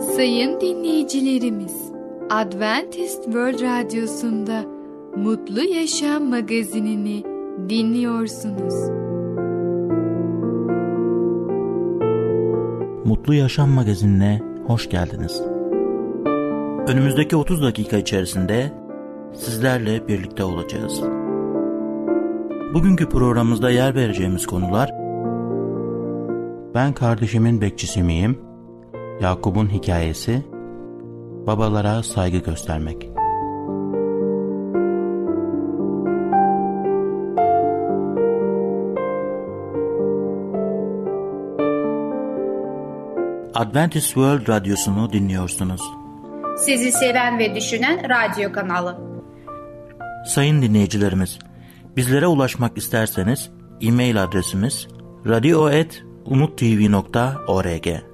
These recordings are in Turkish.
Sayın dinleyicilerimiz, Adventist World Radyosu'nda Mutlu Yaşam magazinini dinliyorsunuz. Mutlu Yaşam magazinine hoş geldiniz. Önümüzdeki 30 dakika içerisinde sizlerle birlikte olacağız. Bugünkü programımızda yer vereceğimiz konular Ben kardeşimin bekçisi miyim? Yakup'un hikayesi Babalara saygı göstermek Adventist World Radyosu'nu dinliyorsunuz. Sizi seven ve düşünen radyo kanalı. Sayın dinleyicilerimiz, bizlere ulaşmak isterseniz e-mail adresimiz radio.umutv.org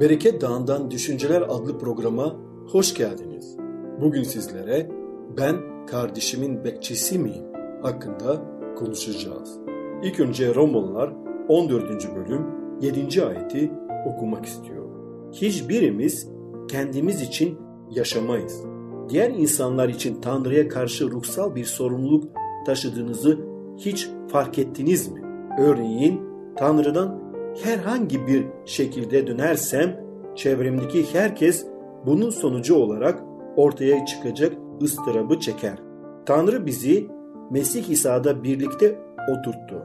Bereket Dağı'ndan Düşünceler adlı programa hoş geldiniz. Bugün sizlere ben kardeşimin bekçisi miyim hakkında konuşacağız. İlk önce Romalılar 14. bölüm 7. ayeti okumak istiyorum. Hiçbirimiz kendimiz için yaşamayız. Diğer insanlar için Tanrı'ya karşı ruhsal bir sorumluluk taşıdığınızı hiç fark ettiniz mi? Örneğin Tanrı'dan herhangi bir şekilde dönersem çevremdeki herkes bunun sonucu olarak ortaya çıkacak ıstırabı çeker. Tanrı bizi Mesih İsa'da birlikte oturttu.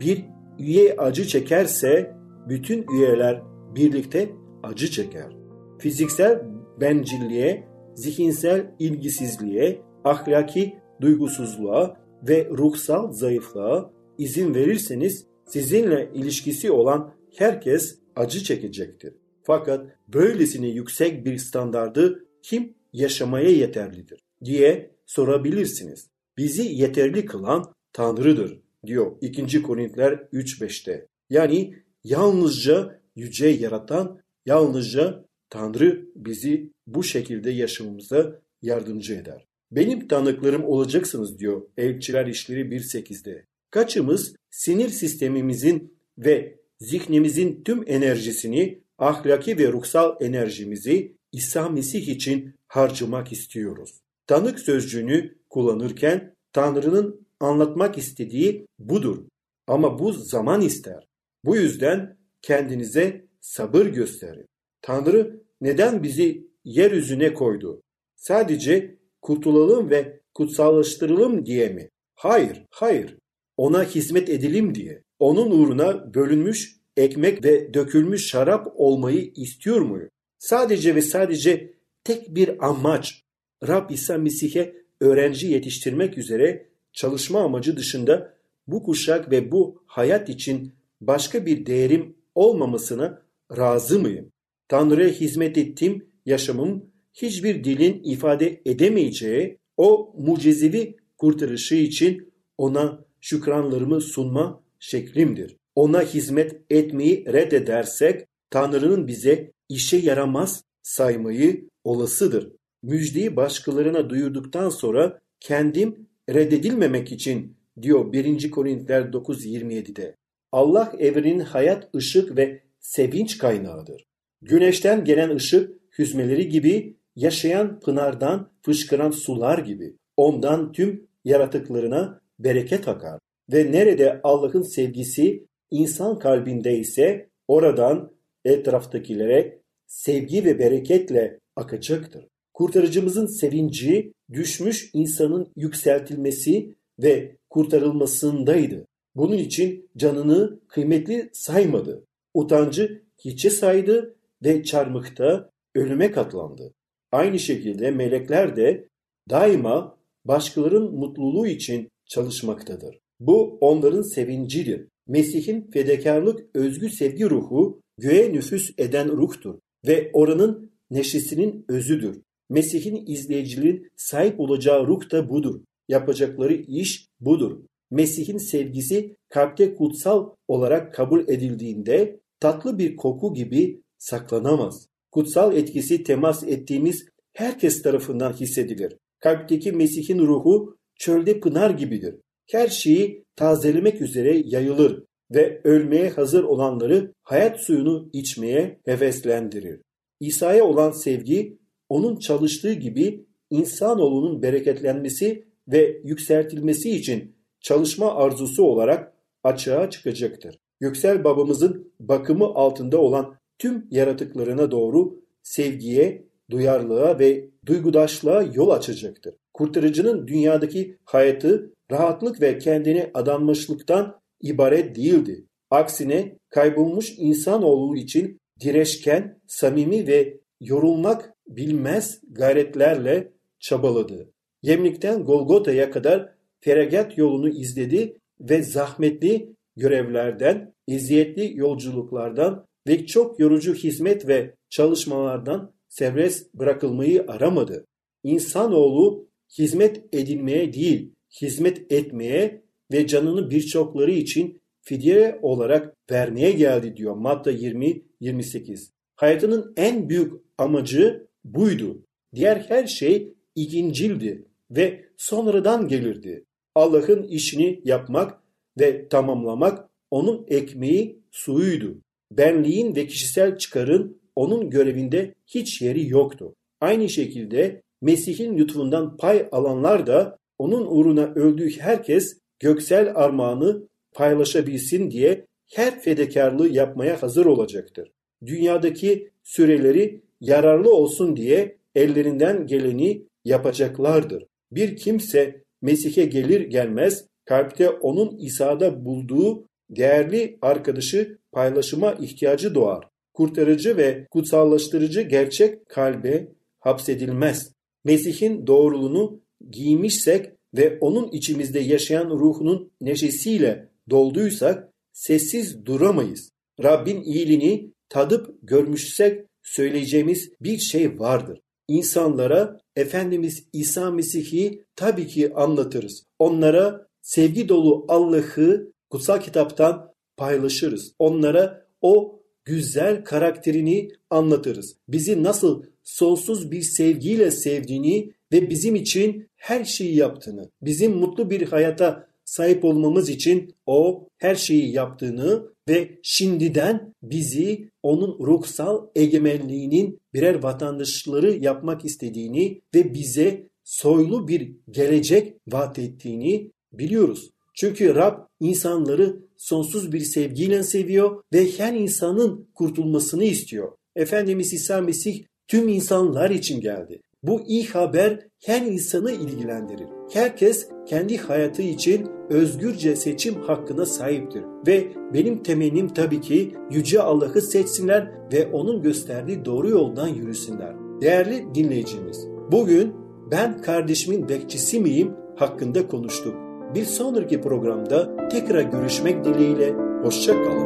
Bir üye acı çekerse bütün üyeler birlikte acı çeker. Fiziksel bencilliğe, zihinsel ilgisizliğe, ahlaki duygusuzluğa ve ruhsal zayıflığa izin verirseniz sizinle ilişkisi olan herkes acı çekecektir. Fakat böylesine yüksek bir standardı kim yaşamaya yeterlidir diye sorabilirsiniz. Bizi yeterli kılan Tanrı'dır diyor 2. Korintiler 3.5'te. Yani yalnızca yüce yaratan, yalnızca Tanrı bizi bu şekilde yaşamamıza yardımcı eder. Benim tanıklarım olacaksınız diyor Elçiler İşleri 1.8'de. Kaçımız sinir sistemimizin ve zihnimizin tüm enerjisini, ahlaki ve ruhsal enerjimizi İsa Mesih için harcamak istiyoruz. Tanık sözcüğünü kullanırken Tanrı'nın anlatmak istediği budur. Ama bu zaman ister. Bu yüzden kendinize sabır gösterin. Tanrı neden bizi yeryüzüne koydu? Sadece kurtulalım ve kutsallaştıralım diye mi? Hayır, hayır. Ona hizmet edelim diye. Onun uğruna bölünmüş ekmek ve dökülmüş şarap olmayı istiyor muyum? Sadece ve sadece tek bir amaç Rab İsa Mesih'e öğrenci yetiştirmek üzere çalışma amacı dışında bu kuşak ve bu hayat için başka bir değerim olmamasına razı mıyım? Tanrı'ya hizmet ettiğim yaşamım hiçbir dilin ifade edemeyeceği o mucizevi kurtarışı için ona şükranlarımı sunma şeklimdir. Ona hizmet etmeyi reddedersek Tanrı'nın bize işe yaramaz saymayı olasıdır. Müjdeyi başkalarına duyurduktan sonra kendim reddedilmemek için diyor 1. Korintiler 9.27'de. Allah evrenin hayat, ışık ve sevinç kaynağıdır. Güneşten gelen ışık hüzmeleri gibi yaşayan pınardan fışkıran sular gibi ondan tüm yaratıklarına bereket akar. Ve nerede Allah'ın sevgisi insan kalbinde ise oradan etraftakilere sevgi ve bereketle akacaktır. Kurtarıcımızın sevinci düşmüş insanın yükseltilmesi ve kurtarılmasındaydı. Bunun için canını kıymetli saymadı. Utancı hiçe saydı ve çarmıkta ölüme katlandı. Aynı şekilde melekler de daima başkalarının mutluluğu için çalışmaktadır. Bu onların sevincidir. Mesih'in fedakarlık özgü sevgi ruhu göğe nüfus eden ruhtur ve oranın neşesinin özüdür. Mesih'in izleyicilerin sahip olacağı ruh da budur. Yapacakları iş budur. Mesih'in sevgisi kalpte kutsal olarak kabul edildiğinde tatlı bir koku gibi saklanamaz. Kutsal etkisi temas ettiğimiz herkes tarafından hissedilir. Kalpteki Mesih'in ruhu çölde pınar gibidir. Her şeyi tazelemek üzere yayılır ve ölmeye hazır olanları hayat suyunu içmeye heveslendirir. İsa'ya olan sevgi onun çalıştığı gibi insanoğlunun bereketlenmesi ve yükseltilmesi için çalışma arzusu olarak açığa çıkacaktır. Göksel babamızın bakımı altında olan tüm yaratıklarına doğru sevgiye, duyarlılığa ve duygudaşlığa yol açacaktır. Kurtarıcının dünyadaki hayatı rahatlık ve kendine adanmışlıktan ibaret değildi. Aksine kaybolmuş insanoğlu için direşken, samimi ve yorulmak bilmez gayretlerle çabaladı. Yemlikten Golgota'ya kadar feragat yolunu izledi ve zahmetli görevlerden, eziyetli yolculuklardan ve çok yorucu hizmet ve çalışmalardan serbest bırakılmayı aramadı. İnsanoğlu hizmet edilmeye değil, hizmet etmeye ve canını birçokları için fidye olarak vermeye geldi diyor Matta 20-28. Hayatının en büyük amacı buydu. Diğer her şey ikincildi ve sonradan gelirdi. Allah'ın işini yapmak ve tamamlamak onun ekmeği suyuydu. Benliğin ve kişisel çıkarın onun görevinde hiç yeri yoktu. Aynı şekilde Mesih'in lütfundan pay alanlar da onun uğruna öldüğü herkes göksel armağanı paylaşabilsin diye her fedakarlığı yapmaya hazır olacaktır. Dünyadaki süreleri yararlı olsun diye ellerinden geleni yapacaklardır. Bir kimse Mesih'e gelir gelmez kalpte onun İsa'da bulduğu değerli arkadaşı paylaşıma ihtiyacı doğar. Kurtarıcı ve kutsallaştırıcı gerçek kalbe hapsedilmez. Mesih'in doğruluğunu giymişsek ve onun içimizde yaşayan ruhunun neşesiyle dolduysak sessiz duramayız. Rabbin iyiliğini tadıp görmüşsek söyleyeceğimiz bir şey vardır. İnsanlara Efendimiz İsa Mesih'i tabii ki anlatırız. Onlara sevgi dolu Allah'ı kutsal kitaptan paylaşırız. Onlara o güzel karakterini anlatırız. Bizi nasıl sonsuz bir sevgiyle sevdiğini ve bizim için her şeyi yaptığını, bizim mutlu bir hayata sahip olmamız için o her şeyi yaptığını ve şimdiden bizi onun ruhsal egemenliğinin birer vatandaşları yapmak istediğini ve bize soylu bir gelecek vaat ettiğini biliyoruz. Çünkü Rab insanları sonsuz bir sevgiyle seviyor ve her insanın kurtulmasını istiyor. Efendimiz İsa Mesih tüm insanlar için geldi. Bu iyi haber her insanı ilgilendirir. Herkes kendi hayatı için özgürce seçim hakkına sahiptir. Ve benim temennim tabii ki Yüce Allah'ı seçsinler ve onun gösterdiği doğru yoldan yürüsünler. Değerli dinleyicimiz, bugün ben kardeşimin bekçisi miyim hakkında konuştuk. Bir sonraki programda tekrar görüşmek dileğiyle, hoşçakalın.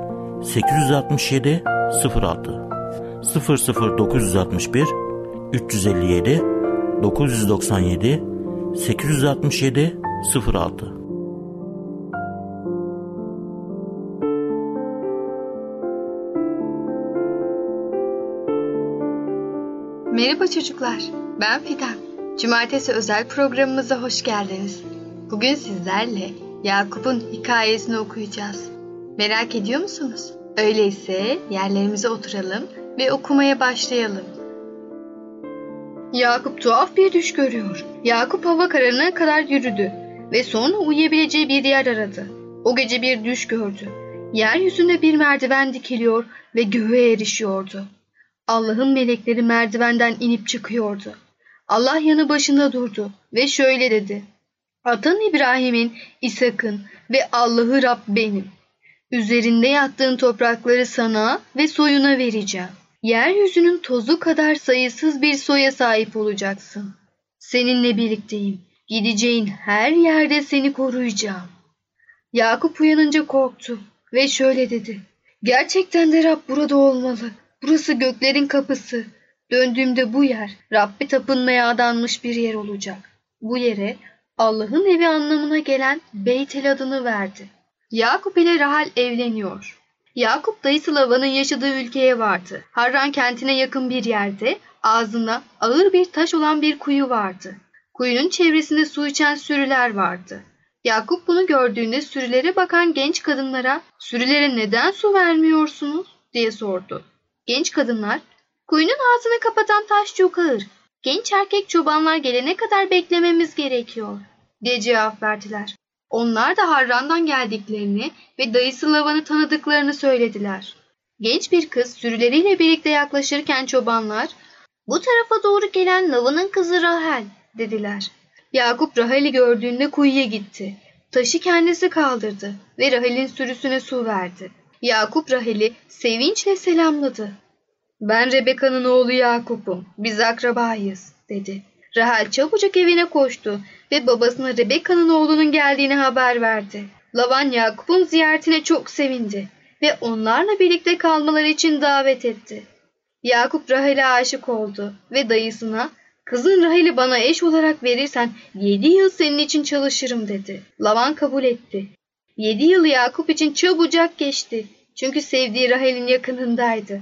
867 06 00961 357 997 867 06 Merhaba çocuklar, ben Fidan. Cumartesi özel programımıza hoş geldiniz. Bugün sizlerle Yakup'un hikayesini okuyacağız. Merak ediyor musunuz? Öyleyse yerlerimize oturalım ve okumaya başlayalım. Yakup tuhaf bir düş görüyor. Yakup hava kararına kadar yürüdü. ve sonra uyuyabileceği bir yer aradı. O gece bir düş gördü. Yeryüzünde bir merdiven dikiliyor ve göğe erişiyordu. Allah'ın melekleri merdivenden inip çıkıyordu. Allah yanı başında durdu ve şöyle dedi. Atan İbrahim'in, İshak'ın ve Allah'ı Rab benim. Üzerinde yattığın toprakları sana ve soyuna vereceğim. Yeryüzünün tozu kadar sayısız bir soya sahip olacaksın. Seninle birlikteyim. Gideceğin her yerde seni koruyacağım. Yakup uyanınca korktu ve şöyle dedi. Gerçekten de Rab burada olmalı. Burası göklerin kapısı. Döndüğümde bu yer Rabbe tapınmaya adanmış bir yer olacak. Bu yere Allah'ın evi anlamına gelen Beytel adını verdi. Yakup ile Rahal evleniyor. Yakup dayısı Lavan'ın yaşadığı ülkeye vardı. Harran kentine yakın bir yerde ağzında ağır bir taş olan bir kuyu vardı. Kuyunun çevresinde su içen sürüler vardı. Yakup bunu gördüğünde sürülere bakan genç kadınlara sürülere neden su vermiyorsunuz diye sordu. Genç kadınlar kuyunun ağzını kapatan taş çok ağır. Genç erkek çobanlar gelene kadar beklememiz gerekiyor diye cevap verdiler. Onlar da Harran'dan geldiklerini ve dayısı Lavan'ı tanıdıklarını söylediler. Genç bir kız sürüleriyle birlikte yaklaşırken çobanlar ''Bu tarafa doğru gelen Lavan'ın kızı Rahel'' dediler. Yakup Rahel'i gördüğünde kuyuya gitti. Taşı kendisi kaldırdı ve Rahel'in sürüsüne su verdi. Yakup Rahel'i sevinçle selamladı. ''Ben Rebeka'nın oğlu Yakup'um. Biz akrabayız.'' dedi. Rahel çabucak evine koştu ve babasına Rebeka'nın oğlunun geldiğini haber verdi. Lavan Yakup'un ziyaretine çok sevindi ve onlarla birlikte kalmaları için davet etti. Yakup Rahel'e aşık oldu ve dayısına Kızın Rahel'i bana eş olarak verirsen yedi yıl senin için çalışırım dedi. Lavan kabul etti. Yedi yıl Yakup için çabucak geçti. Çünkü sevdiği Rahel'in yakınındaydı.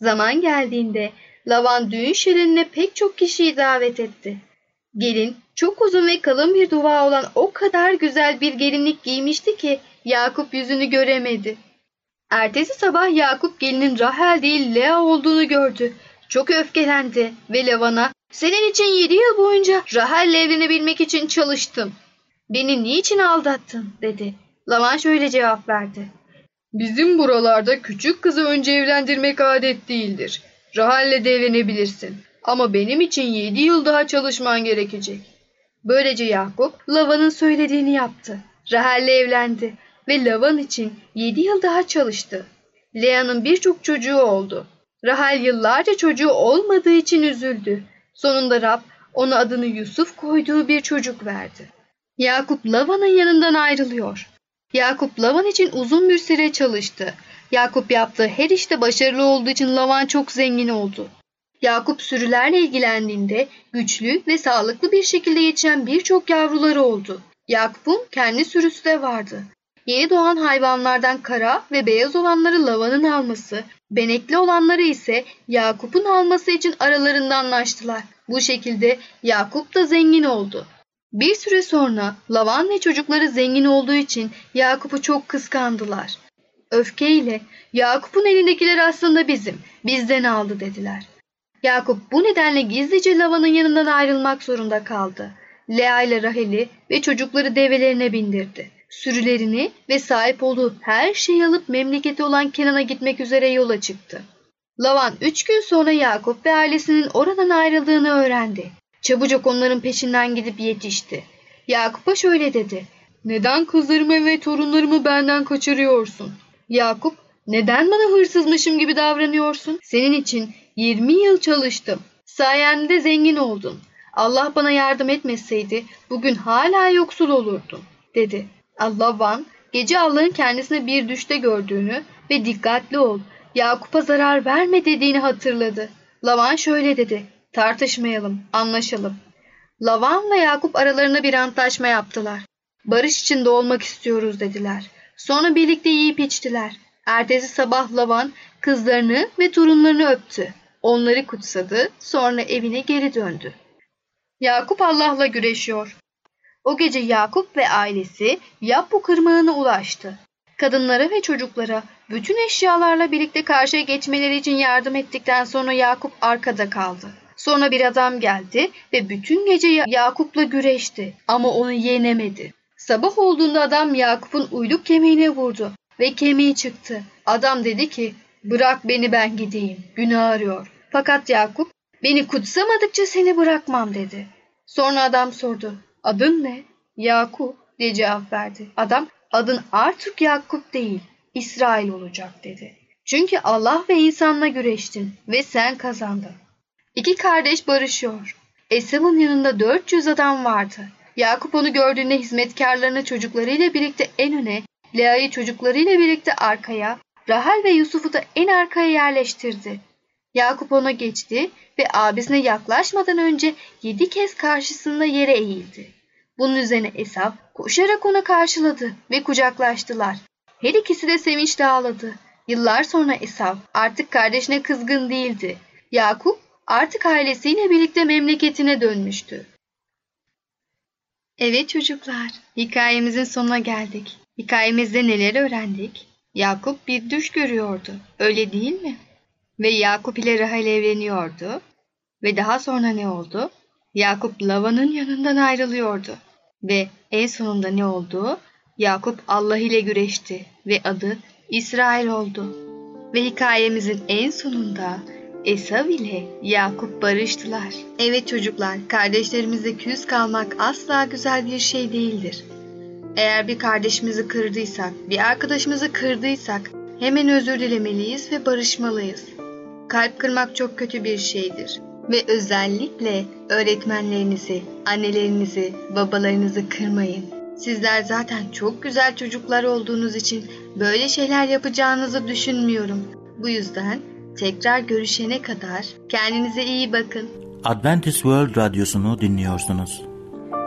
Zaman geldiğinde Lavan düğün şölenine pek çok kişiyi davet etti. Gelin çok uzun ve kalın bir duva olan o kadar güzel bir gelinlik giymişti ki Yakup yüzünü göremedi. Ertesi sabah Yakup gelinin Rahel değil Lea olduğunu gördü. Çok öfkelendi ve Lavan'a senin için yedi yıl boyunca Rahel'le evlenebilmek için çalıştım. Beni niçin aldattın dedi. Lavan şöyle cevap verdi. Bizim buralarda küçük kızı önce evlendirmek adet değildir. Rahel'le de evlenebilirsin. Ama benim için yedi yıl daha çalışman gerekecek. Böylece Yakup Lavan'ın söylediğini yaptı. Rahel'le evlendi ve Lavan için yedi yıl daha çalıştı. Lea'nın birçok çocuğu oldu. Rahel yıllarca çocuğu olmadığı için üzüldü. Sonunda Rab ona adını Yusuf koyduğu bir çocuk verdi. Yakup Lavan'ın yanından ayrılıyor. Yakup Lavan için uzun bir süre çalıştı. Yakup yaptığı her işte başarılı olduğu için Lavan çok zengin oldu. Yakup sürülerle ilgilendiğinde güçlü ve sağlıklı bir şekilde yetişen birçok yavruları oldu. Yakup'un kendi sürüsü de vardı. Yeni doğan hayvanlardan kara ve beyaz olanları Lavan'ın alması, benekli olanları ise Yakup'un alması için aralarında anlaştılar. Bu şekilde Yakup da zengin oldu. Bir süre sonra Lavan ve çocukları zengin olduğu için Yakup'u çok kıskandılar. Öfkeyle Yakup'un elindekiler aslında bizim, bizden aldı dediler. Yakup bu nedenle gizlice Lavan'ın yanından ayrılmak zorunda kaldı. Lea ile Rahel'i ve çocukları develerine bindirdi. Sürülerini ve sahip olduğu her şeyi alıp memleketi olan Kenan'a gitmek üzere yola çıktı. Lavan üç gün sonra Yakup ve ailesinin oradan ayrıldığını öğrendi. Çabucak onların peşinden gidip yetişti. Yakup'a şöyle dedi. Neden kızlarımı ve torunlarımı benden kaçırıyorsun? Yakup, neden bana hırsızmışım gibi davranıyorsun? Senin için 20 yıl çalıştım. Sayende zengin oldun. Allah bana yardım etmeseydi bugün hala yoksul olurdum, dedi. Allah Van, gece Allah'ın kendisine bir düşte gördüğünü ve dikkatli ol, Yakup'a zarar verme dediğini hatırladı. Lavan şöyle dedi, tartışmayalım, anlaşalım. Lavan ve Yakup aralarında bir antlaşma yaptılar. Barış içinde olmak istiyoruz dediler. Sonra birlikte yiyip içtiler. Ertesi sabah Lavan kızlarını ve torunlarını öptü. Onları kutsadı, sonra evine geri döndü. Yakup Allah'la güreşiyor. O gece Yakup ve ailesi Yapbu kırmağına ulaştı. Kadınlara ve çocuklara bütün eşyalarla birlikte karşıya geçmeleri için yardım ettikten sonra Yakup arkada kaldı. Sonra bir adam geldi ve bütün gece Yakup'la güreşti ama onu yenemedi. Sabah olduğunda adam Yakup'un uyluk kemiğine vurdu ve kemiği çıktı. Adam dedi ki bırak beni ben gideyim günah arıyor. Fakat Yakup beni kutsamadıkça seni bırakmam dedi. Sonra adam sordu adın ne? Yakup diye cevap verdi. Adam adın artık Yakup değil İsrail olacak dedi. Çünkü Allah ve insanla güreştin ve sen kazandın. İki kardeş barışıyor. Esav'ın yanında 400 adam vardı. Yakup onu gördüğünde hizmetkarlarını çocuklarıyla birlikte en öne, Lea'yı çocuklarıyla birlikte arkaya, Rahel ve Yusuf'u da en arkaya yerleştirdi. Yakup ona geçti ve abisine yaklaşmadan önce yedi kez karşısında yere eğildi. Bunun üzerine Esav koşarak onu karşıladı ve kucaklaştılar. Her ikisi de sevinçle ağladı. Yıllar sonra Esav artık kardeşine kızgın değildi. Yakup artık ailesiyle birlikte memleketine dönmüştü. Evet çocuklar, hikayemizin sonuna geldik. Hikayemizde neler öğrendik? Yakup bir düş görüyordu, öyle değil mi? Ve Yakup ile Rahel evleniyordu. Ve daha sonra ne oldu? Yakup Lavan'ın yanından ayrılıyordu. Ve en sonunda ne oldu? Yakup Allah ile güreşti ve adı İsrail oldu. Ve hikayemizin en sonunda Esav ile Yakup barıştılar. Evet çocuklar, kardeşlerimizle küs kalmak asla güzel bir şey değildir. Eğer bir kardeşimizi kırdıysak, bir arkadaşımızı kırdıysak hemen özür dilemeliyiz ve barışmalıyız. Kalp kırmak çok kötü bir şeydir ve özellikle öğretmenlerinizi, annelerinizi, babalarınızı kırmayın. Sizler zaten çok güzel çocuklar olduğunuz için böyle şeyler yapacağınızı düşünmüyorum. Bu yüzden tekrar görüşene kadar kendinize iyi bakın. Adventist World Radyosu'nu dinliyorsunuz.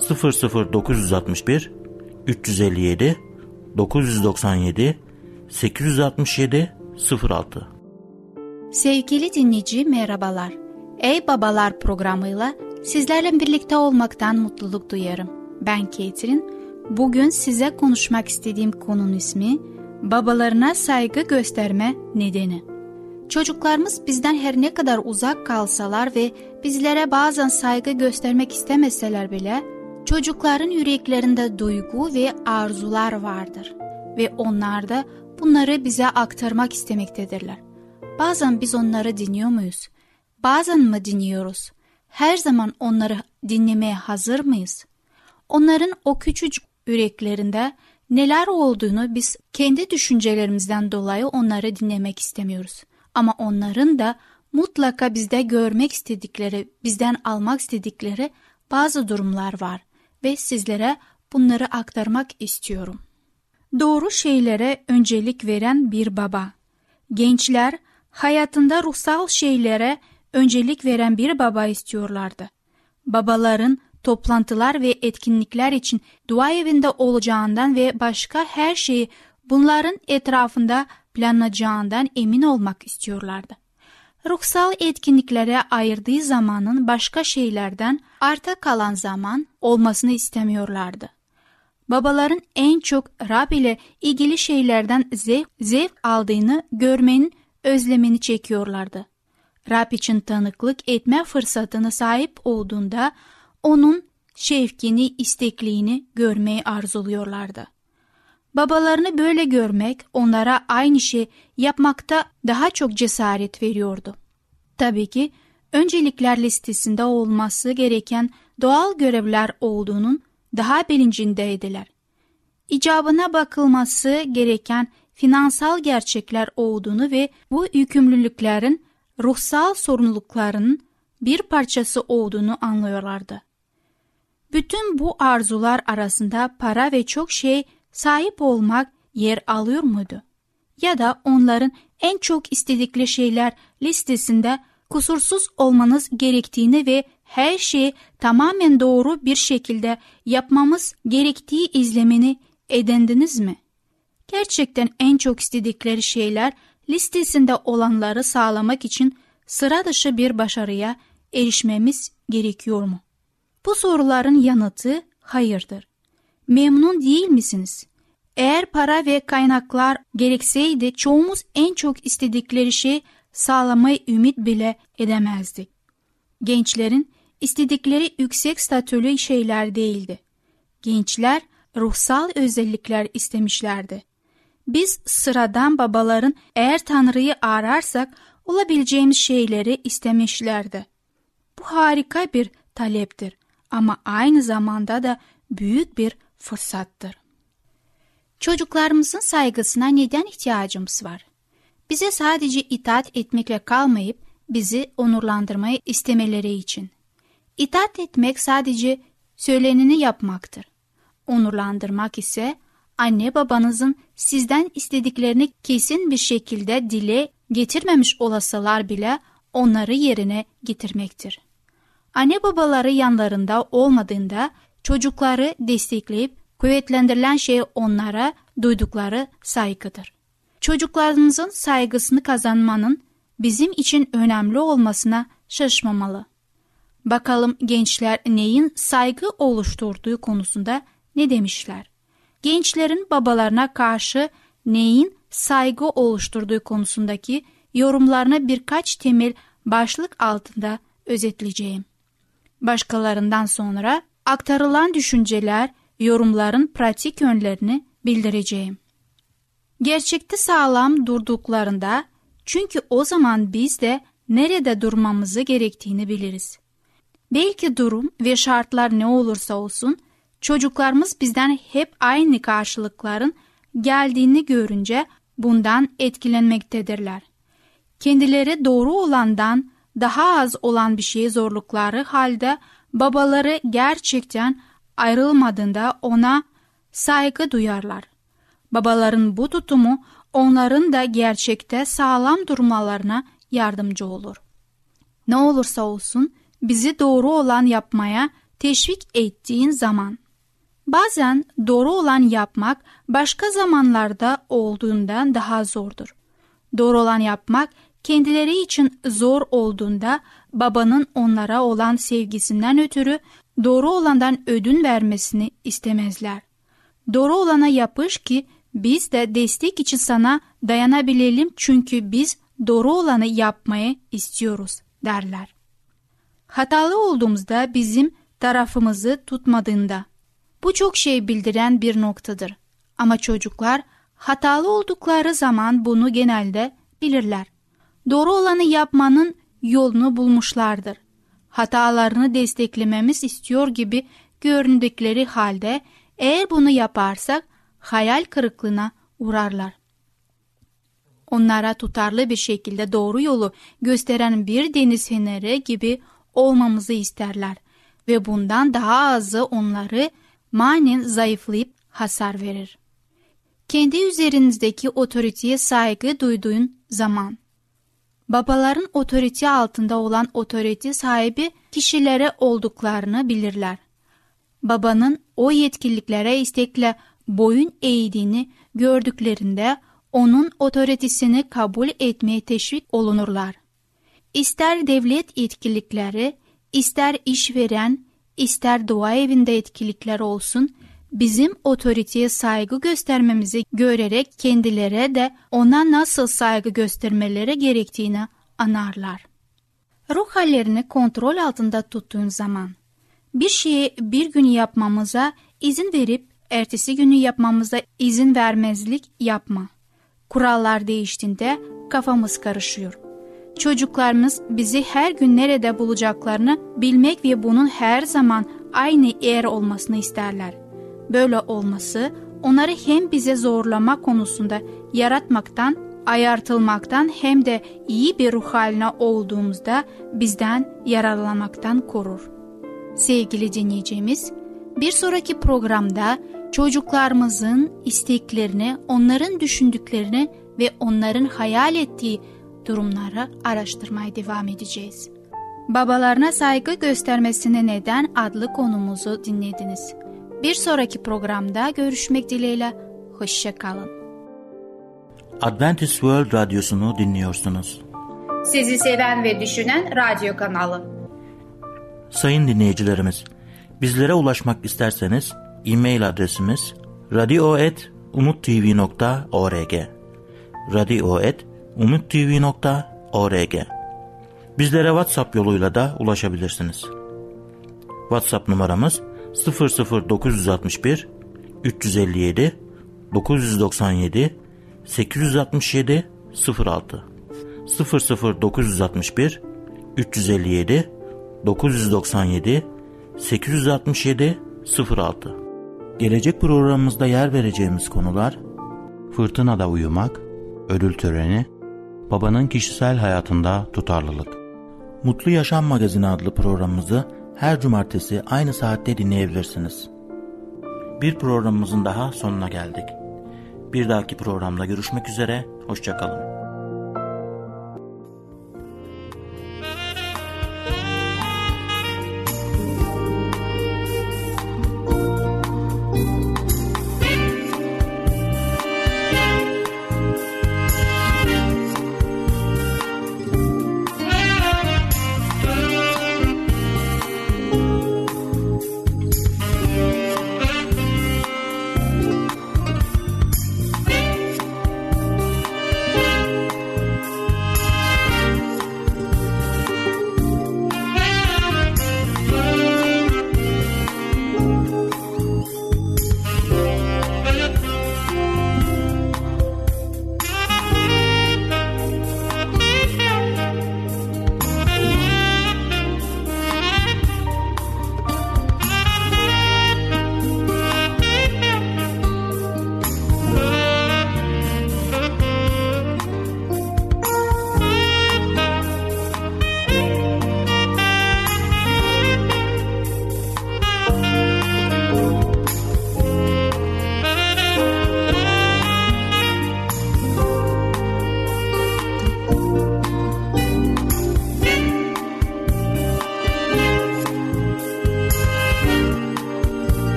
00961 357 997 867 06 Sevgili dinleyici merhabalar. Ey Babalar programıyla sizlerle birlikte olmaktan mutluluk duyarım. Ben Ketrin. Bugün size konuşmak istediğim konunun ismi babalarına saygı gösterme nedeni. Çocuklarımız bizden her ne kadar uzak kalsalar ve bizlere bazen saygı göstermek istemeseler bile çocukların yüreklerinde duygu ve arzular vardır ve onlar da bunları bize aktarmak istemektedirler. Bazen biz onları dinliyor muyuz? Bazen mi dinliyoruz? Her zaman onları dinlemeye hazır mıyız? Onların o küçücük yüreklerinde neler olduğunu biz kendi düşüncelerimizden dolayı onları dinlemek istemiyoruz. Ama onların da mutlaka bizde görmek istedikleri, bizden almak istedikleri bazı durumlar var ve sizlere bunları aktarmak istiyorum. Doğru şeylere öncelik veren bir baba. Gençler hayatında ruhsal şeylere öncelik veren bir baba istiyorlardı. Babaların toplantılar ve etkinlikler için dua evinde olacağından ve başka her şeyi bunların etrafında planlayacağından emin olmak istiyorlardı. Ruhsal etkinliklere ayırdığı zamanın başka şeylerden arta kalan zaman olmasını istemiyorlardı. Babaların en çok Rab ile ilgili şeylerden zevk, zevk aldığını görmenin özlemini çekiyorlardı. Rab için tanıklık etme fırsatına sahip olduğunda onun şevkini, istekliğini görmeyi arzuluyorlardı. Babalarını böyle görmek onlara aynı şey yapmakta daha çok cesaret veriyordu. Tabii ki öncelikler listesinde olması gereken doğal görevler olduğunun daha bilincindeydiler. İcabına bakılması gereken finansal gerçekler olduğunu ve bu yükümlülüklerin ruhsal sorumluluklarının bir parçası olduğunu anlıyorlardı. Bütün bu arzular arasında para ve çok şey sahip olmak yer alıyor muydu? Ya da onların en çok istedikleri şeyler listesinde kusursuz olmanız gerektiğini ve her şeyi tamamen doğru bir şekilde yapmamız gerektiği izlemini edindiniz mi? Gerçekten en çok istedikleri şeyler listesinde olanları sağlamak için sıra dışı bir başarıya erişmemiz gerekiyor mu? Bu soruların yanıtı hayırdır. Memnun değil misiniz? Eğer para ve kaynaklar gerekseydi çoğumuz en çok istedikleri şey sağlamayı ümit bile edemezdik. Gençlerin istedikleri yüksek statülü şeyler değildi. Gençler ruhsal özellikler istemişlerdi. Biz sıradan babaların eğer Tanrı'yı ararsak olabileceğimiz şeyleri istemişlerdi. Bu harika bir taleptir ama aynı zamanda da büyük bir fırsattır. Çocuklarımızın saygısına neden ihtiyacımız var? Bize sadece itaat etmekle kalmayıp bizi onurlandırmayı istemeleri için. İtaat etmek sadece söyleneni yapmaktır. Onurlandırmak ise anne babanızın sizden istediklerini kesin bir şekilde dile getirmemiş olasalar bile onları yerine getirmektir. Anne babaları yanlarında olmadığında çocukları destekleyip kuvvetlendirilen şey onlara duydukları saygıdır. Çocuklarımızın saygısını kazanmanın bizim için önemli olmasına şaşmamalı. Bakalım gençler neyin saygı oluşturduğu konusunda ne demişler? Gençlerin babalarına karşı neyin saygı oluşturduğu konusundaki yorumlarını birkaç temel başlık altında özetleyeceğim. Başkalarından sonra aktarılan düşünceler, yorumların pratik yönlerini bildireceğim. Gerçekte sağlam durduklarında çünkü o zaman biz de nerede durmamızı gerektiğini biliriz. Belki durum ve şartlar ne olursa olsun çocuklarımız bizden hep aynı karşılıkların geldiğini görünce bundan etkilenmektedirler. Kendileri doğru olandan daha az olan bir şeye zorlukları halde babaları gerçekten ayrılmadığında ona saygı duyarlar. Babaların bu tutumu onların da gerçekte sağlam durmalarına yardımcı olur. Ne olursa olsun bizi doğru olan yapmaya teşvik ettiğin zaman. Bazen doğru olan yapmak başka zamanlarda olduğundan daha zordur. Doğru olan yapmak kendileri için zor olduğunda babanın onlara olan sevgisinden ötürü doğru olandan ödün vermesini istemezler. Doğru olana yapış ki biz de destek için sana dayanabilelim çünkü biz doğru olanı yapmayı istiyoruz derler. Hatalı olduğumuzda bizim tarafımızı tutmadığında bu çok şey bildiren bir noktadır. Ama çocuklar hatalı oldukları zaman bunu genelde bilirler. Doğru olanı yapmanın yolunu bulmuşlardır. Hatalarını desteklememiz istiyor gibi göründükleri halde eğer bunu yaparsak hayal kırıklığına uğrarlar. Onlara tutarlı bir şekilde doğru yolu gösteren bir deniz feneri gibi olmamızı isterler ve bundan daha azı onları manen zayıflayıp hasar verir. Kendi üzerinizdeki otoriteye saygı duyduğun zaman babaların otorite altında olan otorite sahibi kişilere olduklarını bilirler. Babanın o yetkiliklere istekle boyun eğdiğini gördüklerinde onun otoritesini kabul etmeye teşvik olunurlar. İster devlet etkilikleri, ister işveren, ister dua evinde etkilikler olsun, bizim otoriteye saygı göstermemizi görerek kendilere de ona nasıl saygı göstermeleri gerektiğini anarlar. Ruh hallerini kontrol altında tuttuğun zaman bir şeyi bir gün yapmamıza izin verip ertesi günü yapmamıza izin vermezlik yapma. Kurallar değiştiğinde kafamız karışıyor. Çocuklarımız bizi her gün nerede bulacaklarını bilmek ve bunun her zaman aynı yer olmasını isterler. Böyle olması onları hem bize zorlama konusunda yaratmaktan, ayartılmaktan hem de iyi bir ruh haline olduğumuzda bizden yararlanmaktan korur. Sevgili dinleyicimiz, bir sonraki programda çocuklarımızın isteklerini, onların düşündüklerini ve onların hayal ettiği durumları araştırmaya devam edeceğiz. Babalarına saygı göstermesine neden adlı konumuzu dinlediniz. Bir sonraki programda görüşmek dileğiyle. Hoşça kalın. Adventist World Radyosu'nu dinliyorsunuz. Sizi seven ve düşünen radyo kanalı. Sayın dinleyicilerimiz, bizlere ulaşmak isterseniz e-mail adresimiz radio.umutv.org radio.umutv.org Bizlere WhatsApp yoluyla da ulaşabilirsiniz. WhatsApp numaramız 00961 357 997 867 06 00961 357 997 867 06 Gelecek programımızda yer vereceğimiz konular Fırtınada uyumak, ödül töreni, babanın kişisel hayatında tutarlılık. Mutlu Yaşam Magazini adlı programımızı her cumartesi aynı saatte dinleyebilirsiniz. Bir programımızın daha sonuna geldik. Bir dahaki programda görüşmek üzere, hoşçakalın.